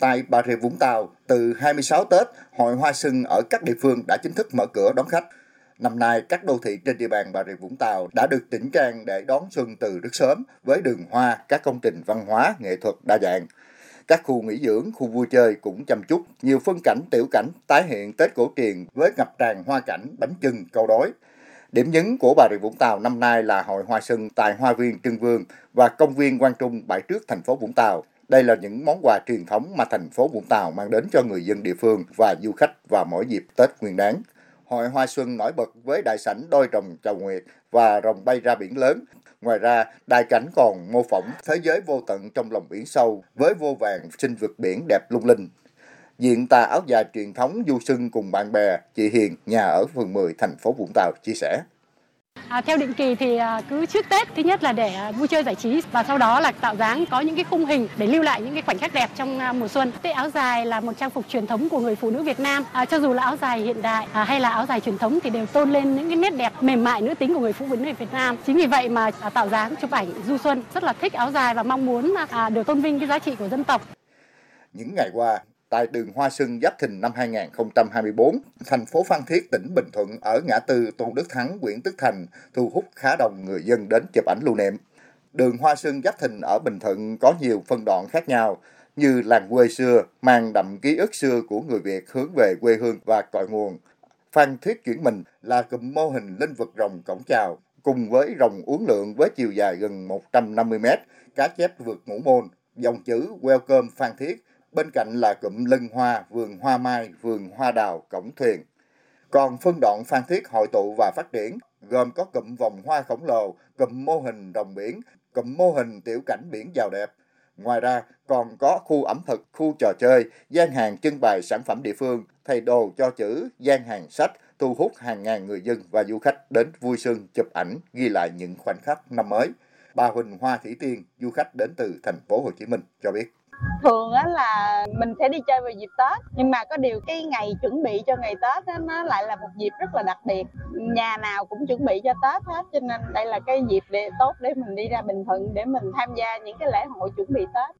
Tại Bà Rịa Vũng Tàu, từ 26 Tết, Hội Hoa Xuân ở các địa phương đã chính thức mở cửa đón khách. Năm nay, các đô thị trên địa bàn Bà Rịa Vũng Tàu đã được chỉnh trang để đón xuân từ rất sớm với đường hoa, các công trình văn hóa, nghệ thuật đa dạng. Các khu nghỉ dưỡng, khu vui chơi cũng chăm chút, nhiều phân cảnh, tiểu cảnh tái hiện Tết cổ truyền với ngập tràn hoa cảnh, bánh chưng, câu đối. Điểm nhấn của Bà Rịa Vũng Tàu năm nay là hội hoa xuân tại Hoa viên Trưng Vương và công viên Quang Trung bãi trước thành phố Vũng Tàu. Đây là những món quà truyền thống mà thành phố Vũng Tàu mang đến cho người dân địa phương và du khách vào mỗi dịp Tết Nguyên đán. Hội Hoa Xuân nổi bật với đại sảnh đôi rồng chào nguyệt và rồng bay ra biển lớn. Ngoài ra, đại cảnh còn mô phỏng thế giới vô tận trong lòng biển sâu với vô vàng sinh vực biển đẹp lung linh. Diện tà áo dài truyền thống du xuân cùng bạn bè, chị Hiền, nhà ở phường 10, thành phố Vũng Tàu chia sẻ. À, theo định kỳ thì à, cứ trước Tết thứ nhất là để à, vui chơi giải trí và sau đó là tạo dáng có những cái khung hình để lưu lại những cái khoảnh khắc đẹp trong à, mùa xuân. tết áo dài là một trang phục truyền thống của người phụ nữ Việt Nam. À, cho dù là áo dài hiện đại à, hay là áo dài truyền thống thì đều tôn lên những cái nét đẹp mềm mại nữ tính của người phụ nữ Việt Nam. Chính vì vậy mà à, tạo dáng chụp ảnh du xuân rất là thích áo dài và mong muốn à, được tôn vinh cái giá trị của dân tộc. Những ngày qua, tại đường Hoa Sưng Giáp Thìn năm 2024, thành phố Phan Thiết, tỉnh Bình Thuận ở ngã tư Tôn Đức Thắng, Nguyễn Tức Thành thu hút khá đông người dân đến chụp ảnh lưu niệm. Đường Hoa Sưng Giáp Thìn ở Bình Thuận có nhiều phân đoạn khác nhau, như làng quê xưa, mang đậm ký ức xưa của người Việt hướng về quê hương và cội nguồn. Phan Thiết chuyển mình là cụm mô hình linh vật rồng cổng chào, cùng với rồng uốn lượn với chiều dài gần 150 mét, cá chép vượt ngũ môn, dòng chữ Welcome Phan Thiết bên cạnh là cụm lân hoa, vườn hoa mai, vườn hoa đào, cổng thuyền. Còn phân đoạn Phan Thiết hội tụ và phát triển, gồm có cụm vòng hoa khổng lồ, cụm mô hình rồng biển, cụm mô hình tiểu cảnh biển giàu đẹp. Ngoài ra, còn có khu ẩm thực, khu trò chơi, gian hàng trưng bày sản phẩm địa phương, thầy đồ cho chữ, gian hàng sách, thu hút hàng ngàn người dân và du khách đến vui xuân chụp ảnh, ghi lại những khoảnh khắc năm mới. Bà Huỳnh Hoa Thủy Tiên, du khách đến từ thành phố Hồ Chí Minh cho biết thường á là mình sẽ đi chơi vào dịp tết, nhưng mà có điều cái ngày chuẩn bị cho ngày tết á, nó lại là một dịp rất là đặc biệt. Nhà nào cũng chuẩn bị cho tết hết, cho nên đây là cái dịp để, tốt để mình đi ra bình thuận để mình tham gia những cái lễ hội chuẩn bị tết.